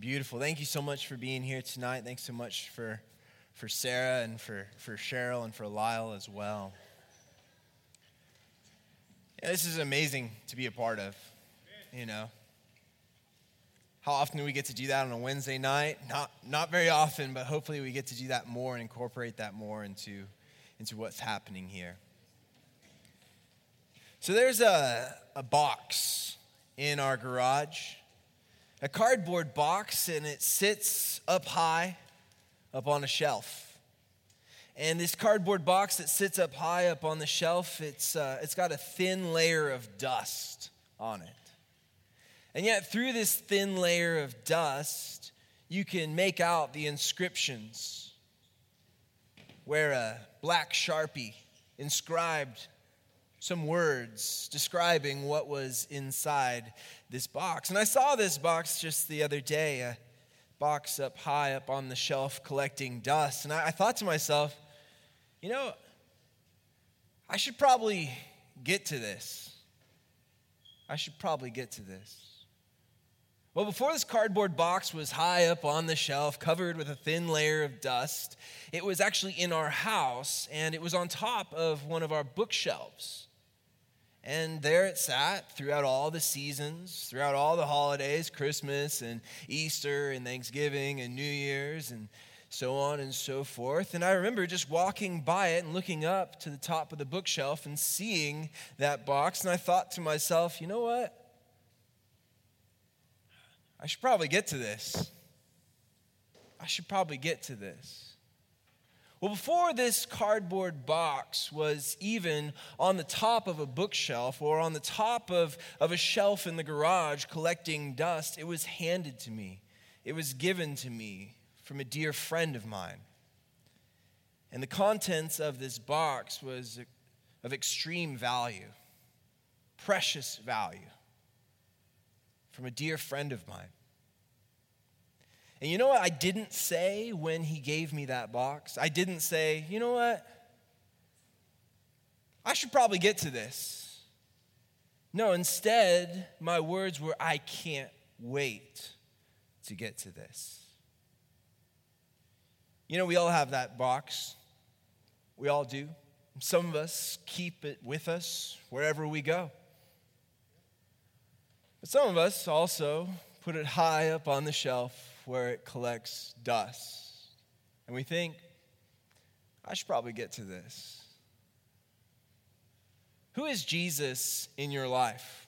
Beautiful. Thank you so much for being here tonight. Thanks so much for, for Sarah and for, for Cheryl and for Lyle as well. Yeah, this is amazing to be a part of, you know. How often do we get to do that on a Wednesday night? Not, not very often, but hopefully we get to do that more and incorporate that more into, into what's happening here. So there's a, a box in our garage a cardboard box and it sits up high up on a shelf. And this cardboard box that sits up high up on the shelf, it's, uh, it's got a thin layer of dust on it. And yet, through this thin layer of dust, you can make out the inscriptions where a black sharpie inscribed some words describing what was inside this box. And I saw this box just the other day, a box up high up on the shelf collecting dust. And I, I thought to myself, you know, I should probably get to this. I should probably get to this. Well, before this cardboard box was high up on the shelf, covered with a thin layer of dust, it was actually in our house and it was on top of one of our bookshelves. And there it sat throughout all the seasons, throughout all the holidays Christmas and Easter and Thanksgiving and New Year's and so on and so forth. And I remember just walking by it and looking up to the top of the bookshelf and seeing that box. And I thought to myself, you know what? I should probably get to this. I should probably get to this. Well, before this cardboard box was even on the top of a bookshelf or on the top of, of a shelf in the garage collecting dust, it was handed to me. It was given to me from a dear friend of mine. And the contents of this box was of extreme value, precious value, from a dear friend of mine. And you know what I didn't say when he gave me that box? I didn't say, you know what? I should probably get to this. No, instead, my words were, I can't wait to get to this. You know, we all have that box. We all do. Some of us keep it with us wherever we go. But some of us also put it high up on the shelf where it collects dust. And we think, I should probably get to this. Who is Jesus in your life?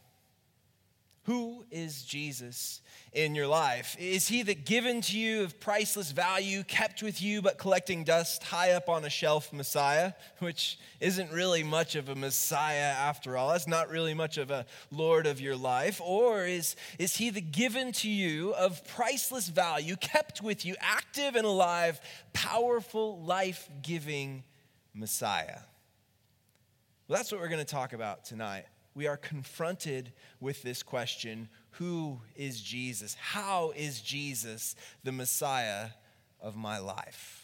Who is Jesus in your life? Is he the given to you of priceless value, kept with you but collecting dust high up on a shelf Messiah, which isn't really much of a Messiah after all? That's not really much of a Lord of your life. Or is, is he the given to you of priceless value, kept with you, active and alive, powerful, life giving Messiah? Well, that's what we're going to talk about tonight we are confronted with this question Who is Jesus? How is Jesus the Messiah of my life?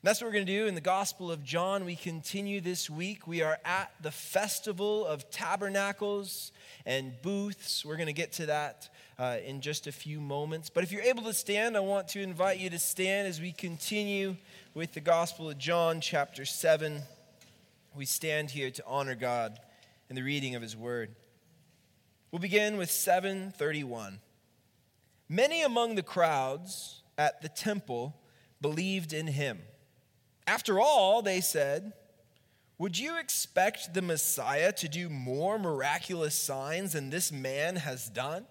And that's what we're going to do in the Gospel of John. We continue this week. We are at the Festival of Tabernacles and Booths. We're going to get to that uh, in just a few moments. But if you're able to stand, I want to invite you to stand as we continue with the Gospel of John, chapter 7. We stand here to honor God in the reading of his word. We'll begin with 731. Many among the crowds at the temple believed in him. After all, they said, Would you expect the Messiah to do more miraculous signs than this man has done?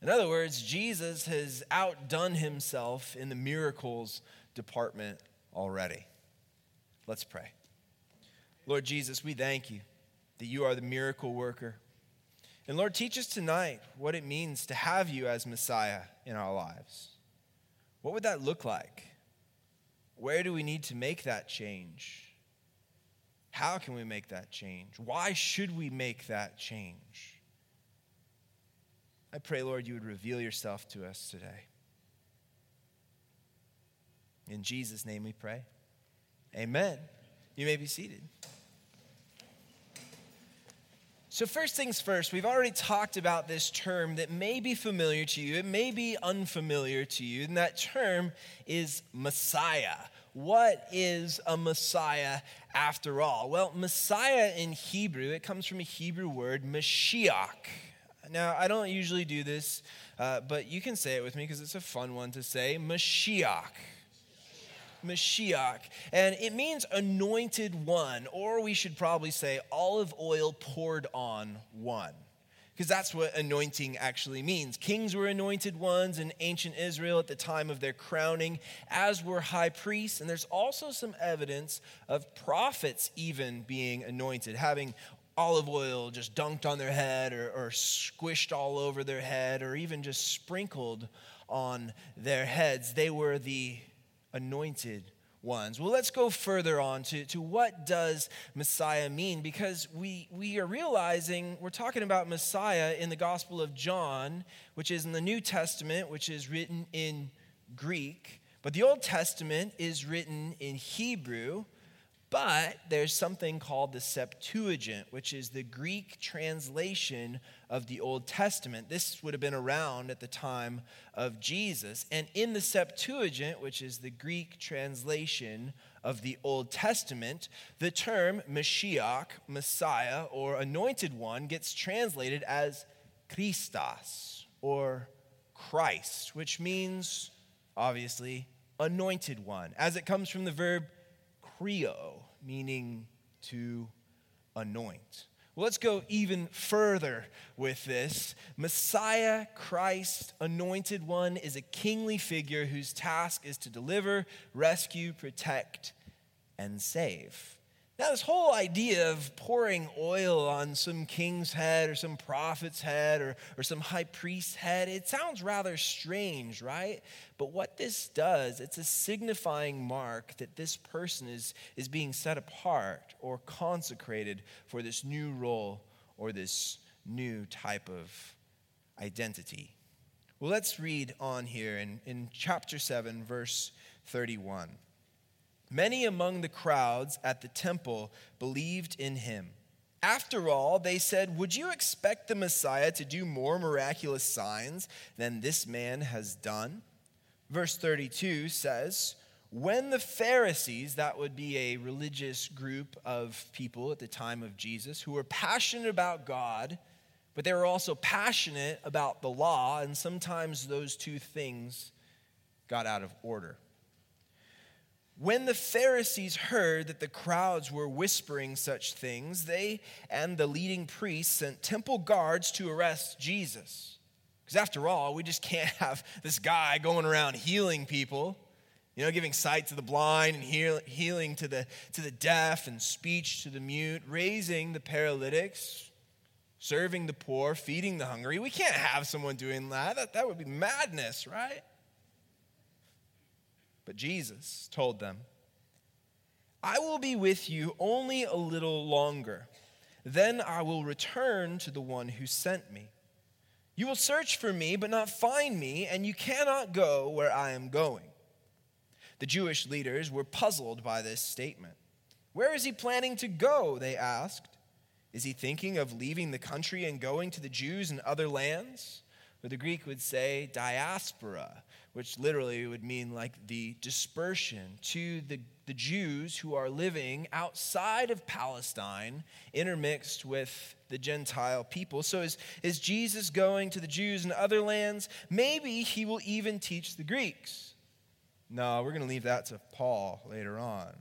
In other words, Jesus has outdone himself in the miracles department already. Let's pray. Lord Jesus, we thank you that you are the miracle worker. And Lord, teach us tonight what it means to have you as Messiah in our lives. What would that look like? Where do we need to make that change? How can we make that change? Why should we make that change? I pray, Lord, you would reveal yourself to us today. In Jesus' name we pray. Amen. You may be seated. So, first things first, we've already talked about this term that may be familiar to you, it may be unfamiliar to you, and that term is Messiah. What is a Messiah after all? Well, Messiah in Hebrew, it comes from a Hebrew word, Mashiach. Now, I don't usually do this, uh, but you can say it with me because it's a fun one to say Mashiach. Mashiach. And it means anointed one, or we should probably say olive oil poured on one. Because that's what anointing actually means. Kings were anointed ones in ancient Israel at the time of their crowning, as were high priests. And there's also some evidence of prophets even being anointed, having olive oil just dunked on their head or, or squished all over their head or even just sprinkled on their heads. They were the anointed ones. Well, let's go further on to, to what does Messiah mean? Because we, we are realizing we're talking about Messiah in the Gospel of John, which is in the New Testament, which is written in Greek. But the Old Testament is written in Hebrew, but there's something called the Septuagint, which is the Greek translation of the Old Testament. This would have been around at the time of Jesus. And in the Septuagint, which is the Greek translation of the Old Testament, the term Mashiach, Messiah, or anointed one, gets translated as Christos, or Christ, which means, obviously, anointed one, as it comes from the verb chrio, meaning to anoint. Well, let's go even further with this. Messiah, Christ, anointed one, is a kingly figure whose task is to deliver, rescue, protect, and save. Now, this whole idea of pouring oil on some king's head or some prophet's head or, or some high priest's head, it sounds rather strange, right? But what this does, it's a signifying mark that this person is, is being set apart or consecrated for this new role or this new type of identity. Well, let's read on here in, in chapter 7, verse 31. Many among the crowds at the temple believed in him. After all, they said, Would you expect the Messiah to do more miraculous signs than this man has done? Verse 32 says, When the Pharisees, that would be a religious group of people at the time of Jesus, who were passionate about God, but they were also passionate about the law, and sometimes those two things got out of order. When the Pharisees heard that the crowds were whispering such things, they and the leading priests sent temple guards to arrest Jesus. Because after all, we just can't have this guy going around healing people, you know, giving sight to the blind and heal, healing to the, to the deaf and speech to the mute, raising the paralytics, serving the poor, feeding the hungry. We can't have someone doing that. That, that would be madness, right? But Jesus told them, I will be with you only a little longer. Then I will return to the one who sent me. You will search for me, but not find me, and you cannot go where I am going. The Jewish leaders were puzzled by this statement. Where is he planning to go? They asked. Is he thinking of leaving the country and going to the Jews in other lands? Or the Greek would say diaspora, which literally would mean like the dispersion to the, the Jews who are living outside of Palestine, intermixed with the Gentile people. So, is, is Jesus going to the Jews in other lands? Maybe he will even teach the Greeks. No, we're going to leave that to Paul later on.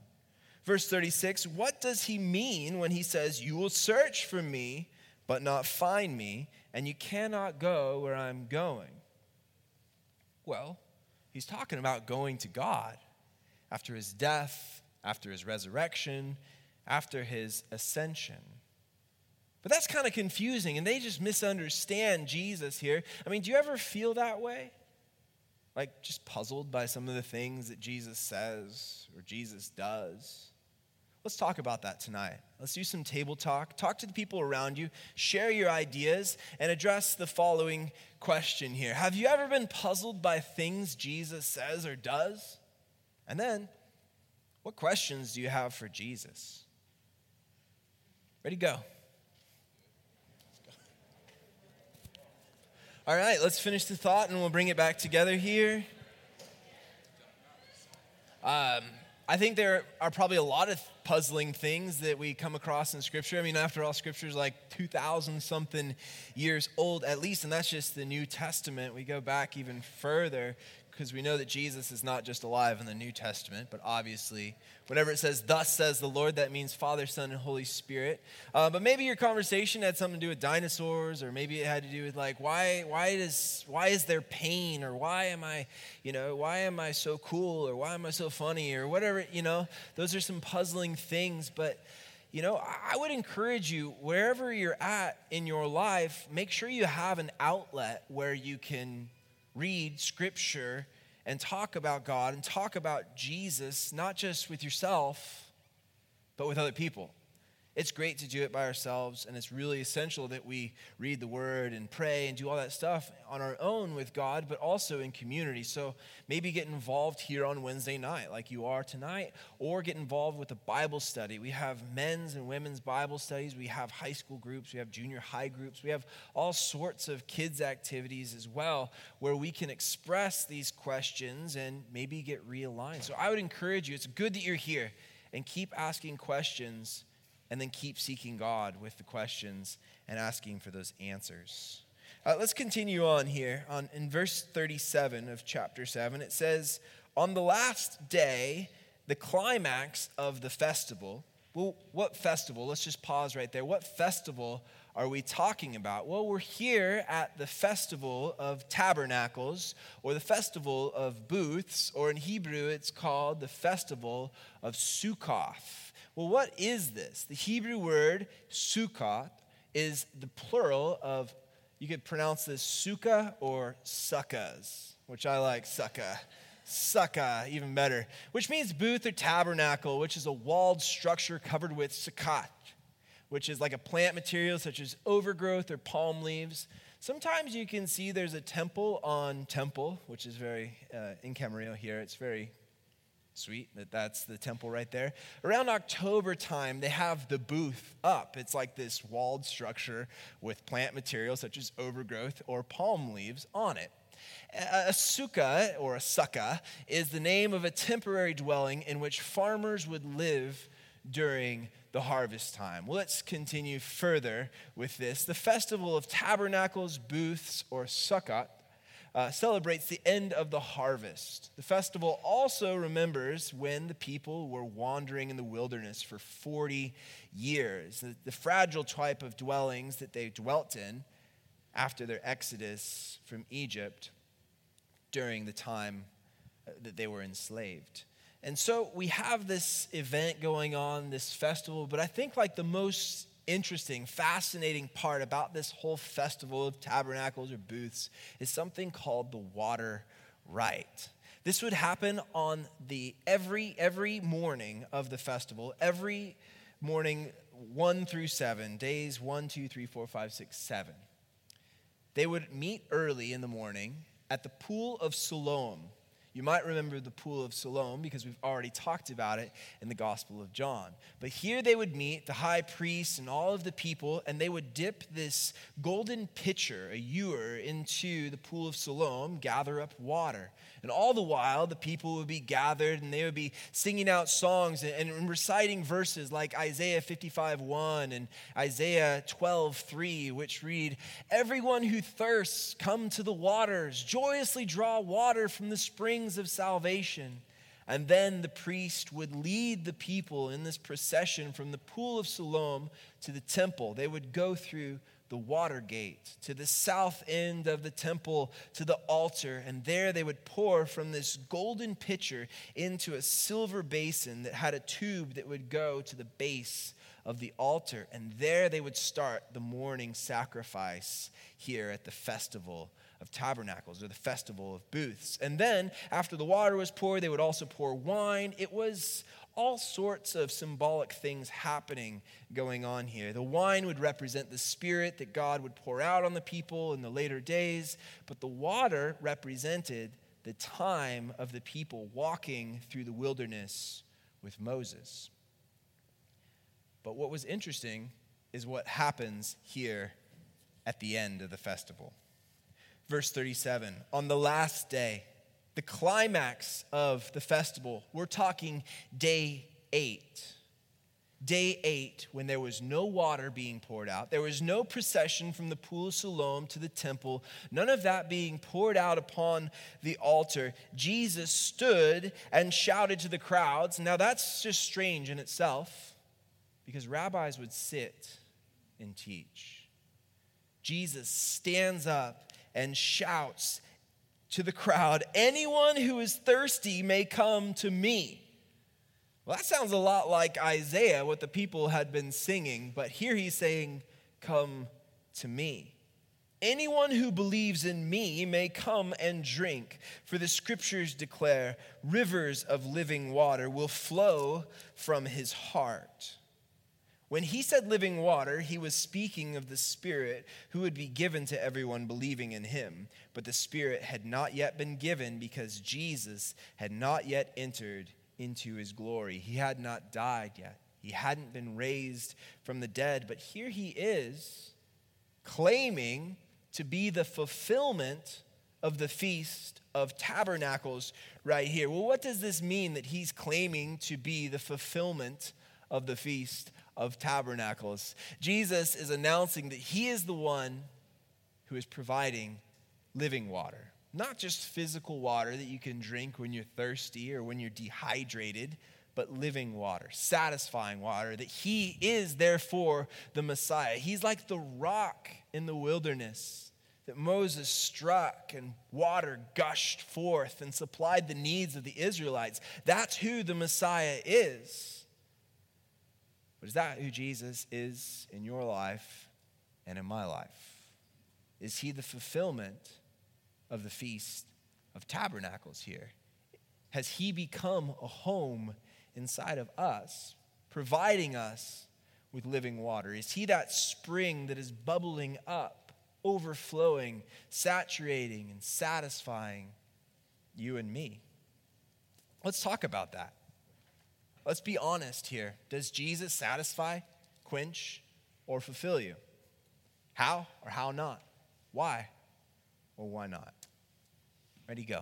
Verse 36 What does he mean when he says, You will search for me, but not find me, and you cannot go where I'm going? Well, He's talking about going to God after his death, after his resurrection, after his ascension. But that's kind of confusing, and they just misunderstand Jesus here. I mean, do you ever feel that way? Like just puzzled by some of the things that Jesus says or Jesus does? Let's talk about that tonight. Let's do some table talk. Talk to the people around you, share your ideas, and address the following question here Have you ever been puzzled by things Jesus says or does? And then, what questions do you have for Jesus? Ready, go. All right, let's finish the thought and we'll bring it back together here. Um, I think there are probably a lot of puzzling things that we come across in Scripture. I mean, after all, Scripture is like 2,000 something years old at least, and that's just the New Testament. We go back even further because we know that Jesus is not just alive in the New Testament, but obviously, whenever it says, Thus says the Lord, that means Father, Son, and Holy Spirit. Uh, but maybe your conversation had something to do with dinosaurs, or maybe it had to do with, like, why, why, does, why is there pain, or why am I, you know, why am I so cool, or why am I so funny, or whatever, you know. Those are some puzzling things, but you know, I would encourage you, wherever you're at in your life, make sure you have an outlet where you can read scripture and talk about God and talk about Jesus, not just with yourself, but with other people. It's great to do it by ourselves, and it's really essential that we read the word and pray and do all that stuff on our own with God, but also in community. So maybe get involved here on Wednesday night, like you are tonight, or get involved with a Bible study. We have men's and women's Bible studies, we have high school groups, we have junior high groups, we have all sorts of kids' activities as well, where we can express these questions and maybe get realigned. So I would encourage you, it's good that you're here, and keep asking questions and then keep seeking God with the questions and asking for those answers. Uh, let's continue on here. On, in verse 37 of chapter 7, it says, On the last day, the climax of the festival. Well, what festival? Let's just pause right there. What festival are we talking about? Well, we're here at the festival of tabernacles or the festival of booths, or in Hebrew, it's called the festival of Sukkoth. Well, what is this? The Hebrew word sukkah is the plural of, you could pronounce this sukkah or sukkahs, which I like sukkah. Sukkah, even better, which means booth or tabernacle, which is a walled structure covered with sukkot, which is like a plant material such as overgrowth or palm leaves. Sometimes you can see there's a temple on Temple, which is very, uh, in Camarillo here, it's very Sweet that that's the temple right there. Around October time, they have the booth up. It's like this walled structure with plant material such as overgrowth or palm leaves on it. A sukkah or a sukkah is the name of a temporary dwelling in which farmers would live during the harvest time. Well, let's continue further with this. The festival of tabernacles, booths, or sukkot uh, celebrates the end of the harvest. The festival also remembers when the people were wandering in the wilderness for 40 years, the, the fragile type of dwellings that they dwelt in after their exodus from Egypt during the time uh, that they were enslaved. And so we have this event going on, this festival, but I think like the most interesting, fascinating part about this whole festival of tabernacles or booths is something called the water rite. This would happen on the every every morning of the festival, every morning one through seven, days one, two, three, four, five, six, seven. They would meet early in the morning at the pool of Siloam you might remember the pool of Siloam because we've already talked about it in the Gospel of John. But here they would meet the high priest and all of the people, and they would dip this golden pitcher, a ewer, into the pool of Siloam, gather up water. And all the while, the people would be gathered and they would be singing out songs and, and reciting verses like Isaiah 55 1 and Isaiah 12 3, which read, Everyone who thirsts, come to the waters, joyously draw water from the springs of salvation. And then the priest would lead the people in this procession from the pool of Siloam to the temple. They would go through the water gate to the south end of the temple to the altar, and there they would pour from this golden pitcher into a silver basin that had a tube that would go to the base of the altar. And there they would start the morning sacrifice here at the festival of tabernacles or the festival of booths. And then, after the water was poured, they would also pour wine. It was all sorts of symbolic things happening going on here. The wine would represent the spirit that God would pour out on the people in the later days, but the water represented the time of the people walking through the wilderness with Moses. But what was interesting is what happens here at the end of the festival. Verse 37 On the last day, the climax of the festival, we're talking day eight day eight, when there was no water being poured out, there was no procession from the pool of Siloam to the temple, none of that being poured out upon the altar, Jesus stood and shouted to the crowds. Now, that's just strange in itself because rabbis would sit and teach. Jesus stands up and shouts to the crowd Anyone who is thirsty may come to me. Well, that sounds a lot like Isaiah, what the people had been singing, but here he's saying, Come to me. Anyone who believes in me may come and drink, for the scriptures declare rivers of living water will flow from his heart. When he said living water, he was speaking of the Spirit who would be given to everyone believing in him. But the Spirit had not yet been given because Jesus had not yet entered into his glory. He had not died yet, he hadn't been raised from the dead, but here he is claiming to be the fulfillment of the Feast of Tabernacles right here. Well, what does this mean that he's claiming to be the fulfillment of the Feast of Tabernacles? Jesus is announcing that he is the one who is providing living water. Not just physical water that you can drink when you're thirsty or when you're dehydrated, but living water, satisfying water, that He is therefore the Messiah. He's like the rock in the wilderness that Moses struck and water gushed forth and supplied the needs of the Israelites. That's who the Messiah is. But is that who Jesus is in your life and in my life? Is He the fulfillment? of the Feast of Tabernacles here? Has He become a home inside of us, providing us with living water? Is He that spring that is bubbling up, overflowing, saturating, and satisfying you and me? Let's talk about that. Let's be honest here. Does Jesus satisfy, quench, or fulfill you? How or how not? Why or why not? Ready, go.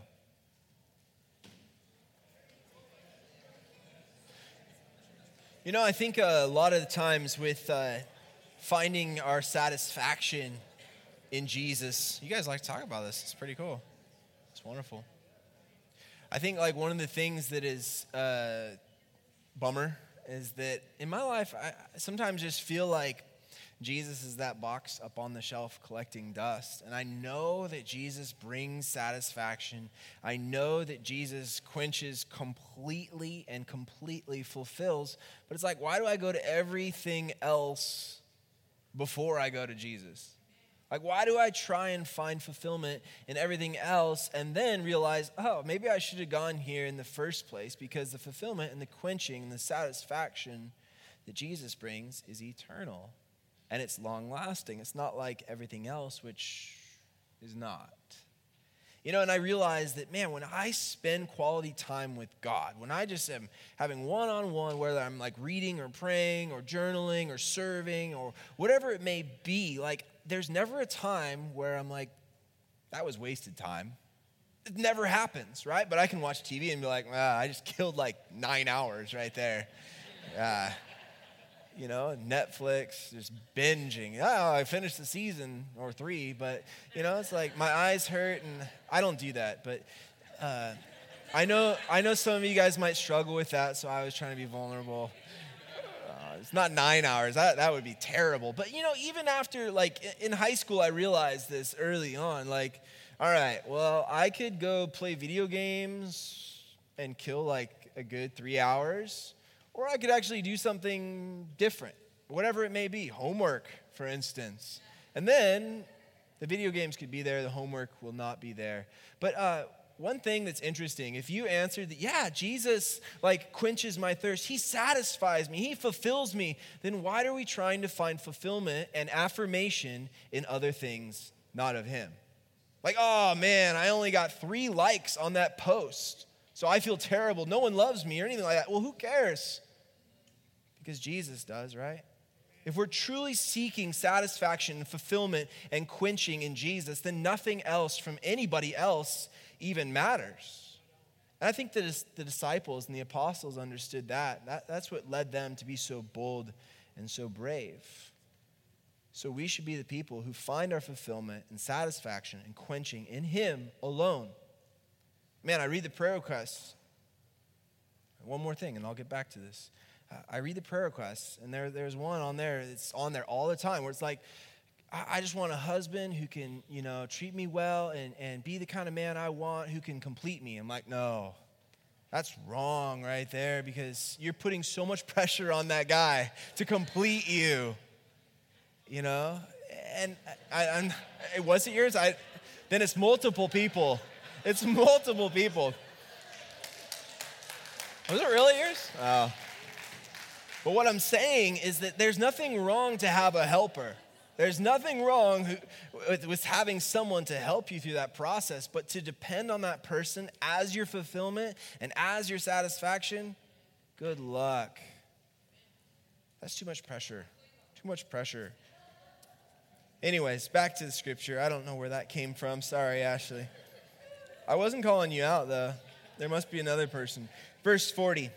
You know, I think a lot of the times with uh, finding our satisfaction in Jesus, you guys like to talk about this. It's pretty cool. It's wonderful. I think like one of the things that is uh, bummer is that in my life, I sometimes just feel like Jesus is that box up on the shelf collecting dust. And I know that Jesus brings satisfaction. I know that Jesus quenches completely and completely fulfills. But it's like, why do I go to everything else before I go to Jesus? Like, why do I try and find fulfillment in everything else and then realize, oh, maybe I should have gone here in the first place because the fulfillment and the quenching and the satisfaction that Jesus brings is eternal and it's long lasting. It's not like everything else, which is not. You know, and I realize that, man, when I spend quality time with God, when I just am having one on one, whether I'm like reading or praying or journaling or serving or whatever it may be, like there's never a time where I'm like, that was wasted time. It never happens, right? But I can watch TV and be like, ah, I just killed like nine hours right there. Uh, you know, Netflix, just binging. Oh, I finished the season or three, but, you know, it's like my eyes hurt, and I don't do that. But uh, I, know, I know some of you guys might struggle with that, so I was trying to be vulnerable. It's not nine hours, that, that would be terrible. But, you know, even after, like, in high school, I realized this early on. Like, all right, well, I could go play video games and kill, like, a good three hours or I could actually do something different, whatever it may be, homework, for instance. And then the video games could be there, the homework will not be there. But uh, one thing that's interesting, if you answered that, yeah, Jesus like quenches my thirst, he satisfies me, he fulfills me, then why are we trying to find fulfillment and affirmation in other things not of him? Like, oh man, I only got three likes on that post, so I feel terrible. No one loves me or anything like that. Well, who cares? Because Jesus does, right? if we're truly seeking satisfaction and fulfillment and quenching in Jesus, then nothing else from anybody else even matters. And I think that the disciples and the apostles understood that. that. That's what led them to be so bold and so brave. So we should be the people who find our fulfillment and satisfaction and quenching in Him alone. Man, I read the prayer requests. One more thing, and I'll get back to this. Uh, I read the prayer requests, and there, there's one on there, it's on there all the time, where it's like, I just want a husband who can, you know, treat me well and, and be the kind of man I want who can complete me. I'm like, no, that's wrong right there because you're putting so much pressure on that guy to complete you, you know? And I, I'm, it wasn't yours? I, then it's multiple people. It's multiple people. Was it really yours? Oh. But what I'm saying is that there's nothing wrong to have a helper. There's nothing wrong with having someone to help you through that process, but to depend on that person as your fulfillment and as your satisfaction, good luck. That's too much pressure. Too much pressure. Anyways, back to the scripture. I don't know where that came from. Sorry, Ashley. I wasn't calling you out, though. There must be another person. Verse 40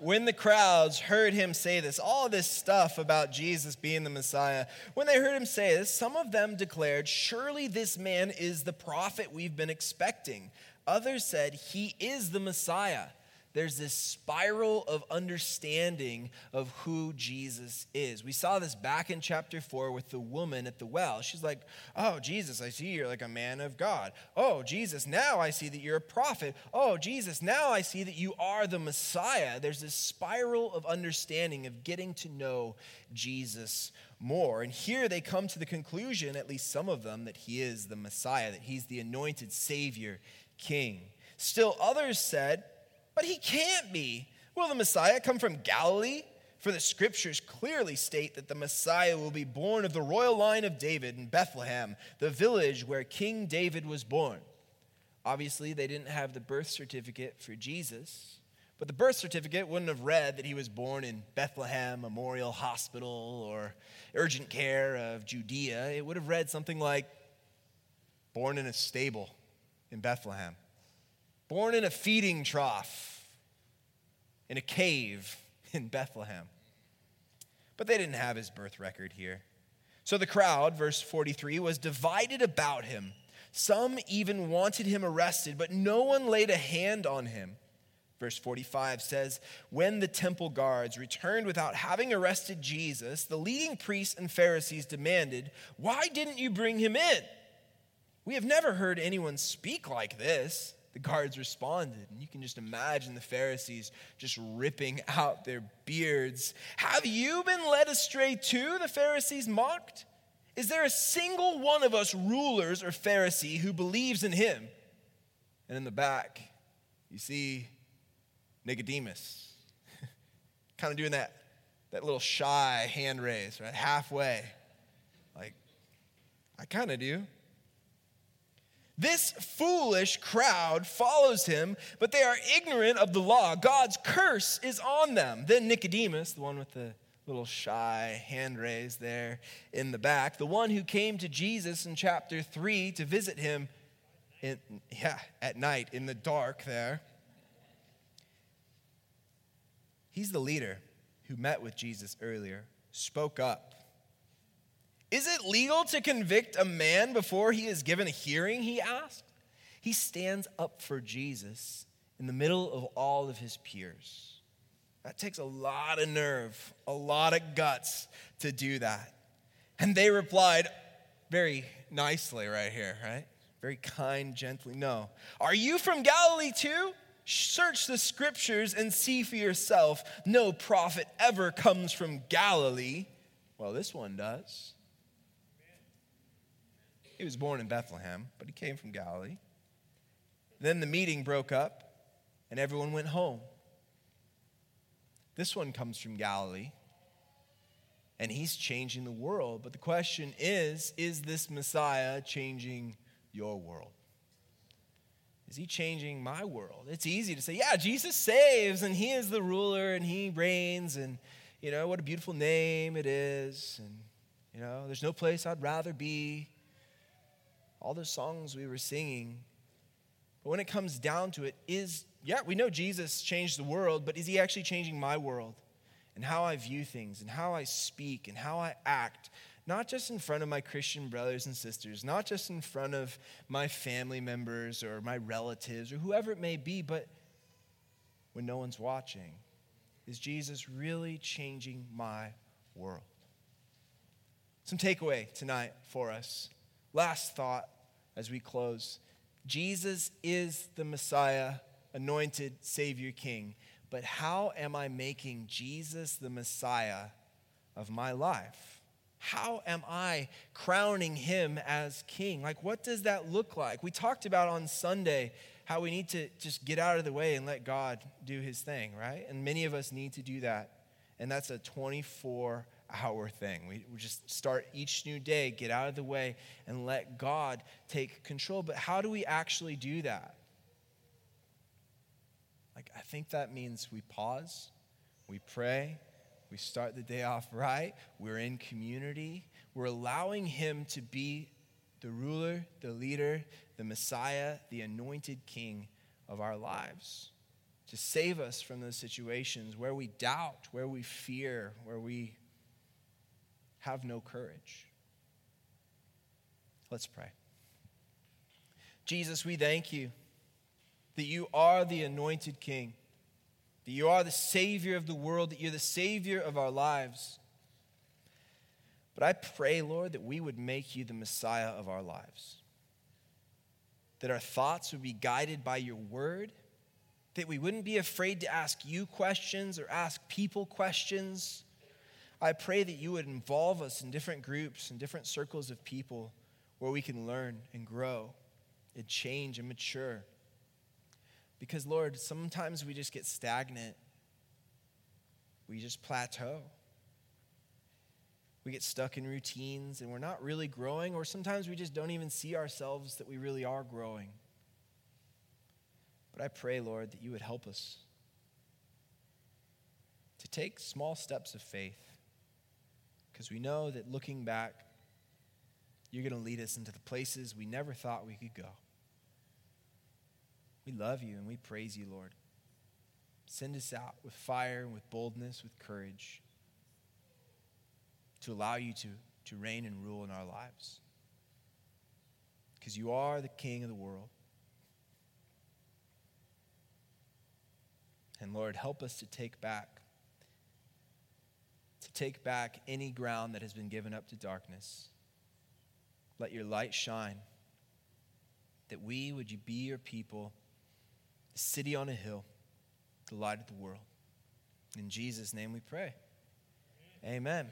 when the crowds heard him say this, all this stuff about Jesus being the Messiah, when they heard him say this, some of them declared, Surely this man is the prophet we've been expecting. Others said, He is the Messiah there's this spiral of understanding of who Jesus is. We saw this back in chapter 4 with the woman at the well. She's like, Oh, Jesus, I see you're like a man of God. Oh, Jesus, now I see that you're a prophet. Oh, Jesus, now I see that you are the Messiah. There's this spiral of understanding of getting to know Jesus more. And here they come to the conclusion, at least some of them, that he is the Messiah, that he's the anointed Savior, King. Still, others said, but he can't be. Will the Messiah come from Galilee? For the scriptures clearly state that the Messiah will be born of the royal line of David in Bethlehem, the village where King David was born. Obviously, they didn't have the birth certificate for Jesus, but the birth certificate wouldn't have read that he was born in Bethlehem Memorial Hospital or urgent care of Judea. It would have read something like, born in a stable in Bethlehem born in a feeding trough in a cave in Bethlehem. But they didn't have his birth record here. So the crowd, verse 43, was divided about him. Some even wanted him arrested, but no one laid a hand on him. Verse 45 says, When the temple guards returned without having arrested Jesus, the leading priests and Pharisees demanded, Why didn't you bring him in? We have never heard anyone speak like this. The guards responded, and you can just imagine the Pharisees just ripping out their beards. Have you been led astray too? The Pharisees mocked. Is there a single one of us rulers or Pharisee who believes in him? And in the back, you see Nicodemus, kind of doing that, that little shy hand raise, right? Halfway. Like, I kind of do. This foolish crowd follows him, but they are ignorant of the law. God's curse is on them. Then Nicodemus, the one with the little shy hand raised there in the back, the one who came to Jesus in chapter 3 to visit him in, yeah, at night in the dark there. He's the leader who met with Jesus earlier, spoke up it legal to convict a man before he is given a hearing? He asked. He stands up for Jesus in the middle of all of his peers. That takes a lot of nerve, a lot of guts to do that. And they replied very nicely, right here, right? Very kind, gently. No. Are you from Galilee too? Search the scriptures and see for yourself. No prophet ever comes from Galilee. Well, this one does. He was born in Bethlehem, but he came from Galilee. Then the meeting broke up and everyone went home. This one comes from Galilee and he's changing the world. But the question is is this Messiah changing your world? Is he changing my world? It's easy to say, yeah, Jesus saves and he is the ruler and he reigns and you know, what a beautiful name it is. And, you know, there's no place I'd rather be. All the songs we were singing. But when it comes down to it, is, yeah, we know Jesus changed the world, but is he actually changing my world? And how I view things, and how I speak, and how I act, not just in front of my Christian brothers and sisters, not just in front of my family members or my relatives or whoever it may be, but when no one's watching. Is Jesus really changing my world? Some takeaway tonight for us. Last thought as we close Jesus is the Messiah, anointed Savior King. But how am I making Jesus the Messiah of my life? How am I crowning him as king? Like, what does that look like? We talked about on Sunday how we need to just get out of the way and let God do his thing, right? And many of us need to do that. And that's a 24 hour thing. We, we just start each new day, get out of the way, and let God take control. But how do we actually do that? Like, I think that means we pause, we pray, we start the day off right, we're in community, we're allowing Him to be the ruler, the leader, the Messiah, the anointed King of our lives. To save us from those situations where we doubt, where we fear, where we have no courage. Let's pray. Jesus, we thank you that you are the anointed King, that you are the Savior of the world, that you're the Savior of our lives. But I pray, Lord, that we would make you the Messiah of our lives, that our thoughts would be guided by your word, that we wouldn't be afraid to ask you questions or ask people questions I pray that you would involve us in different groups and different circles of people where we can learn and grow and change and mature. Because, Lord, sometimes we just get stagnant, we just plateau. We get stuck in routines and we're not really growing, or sometimes we just don't even see ourselves that we really are growing. But I pray, Lord, that you would help us to take small steps of faith because we know that looking back, you're going to lead us into the places we never thought we could go. We love you and we praise you, Lord. Send us out with fire and with boldness, with courage to allow you to, to reign and rule in our lives. Because you are the King of the world. And Lord, help us to take back take back any ground that has been given up to darkness. Let your light shine, that we would you be your people, a city on a hill, the light of the world. In Jesus' name we pray. Amen. Amen.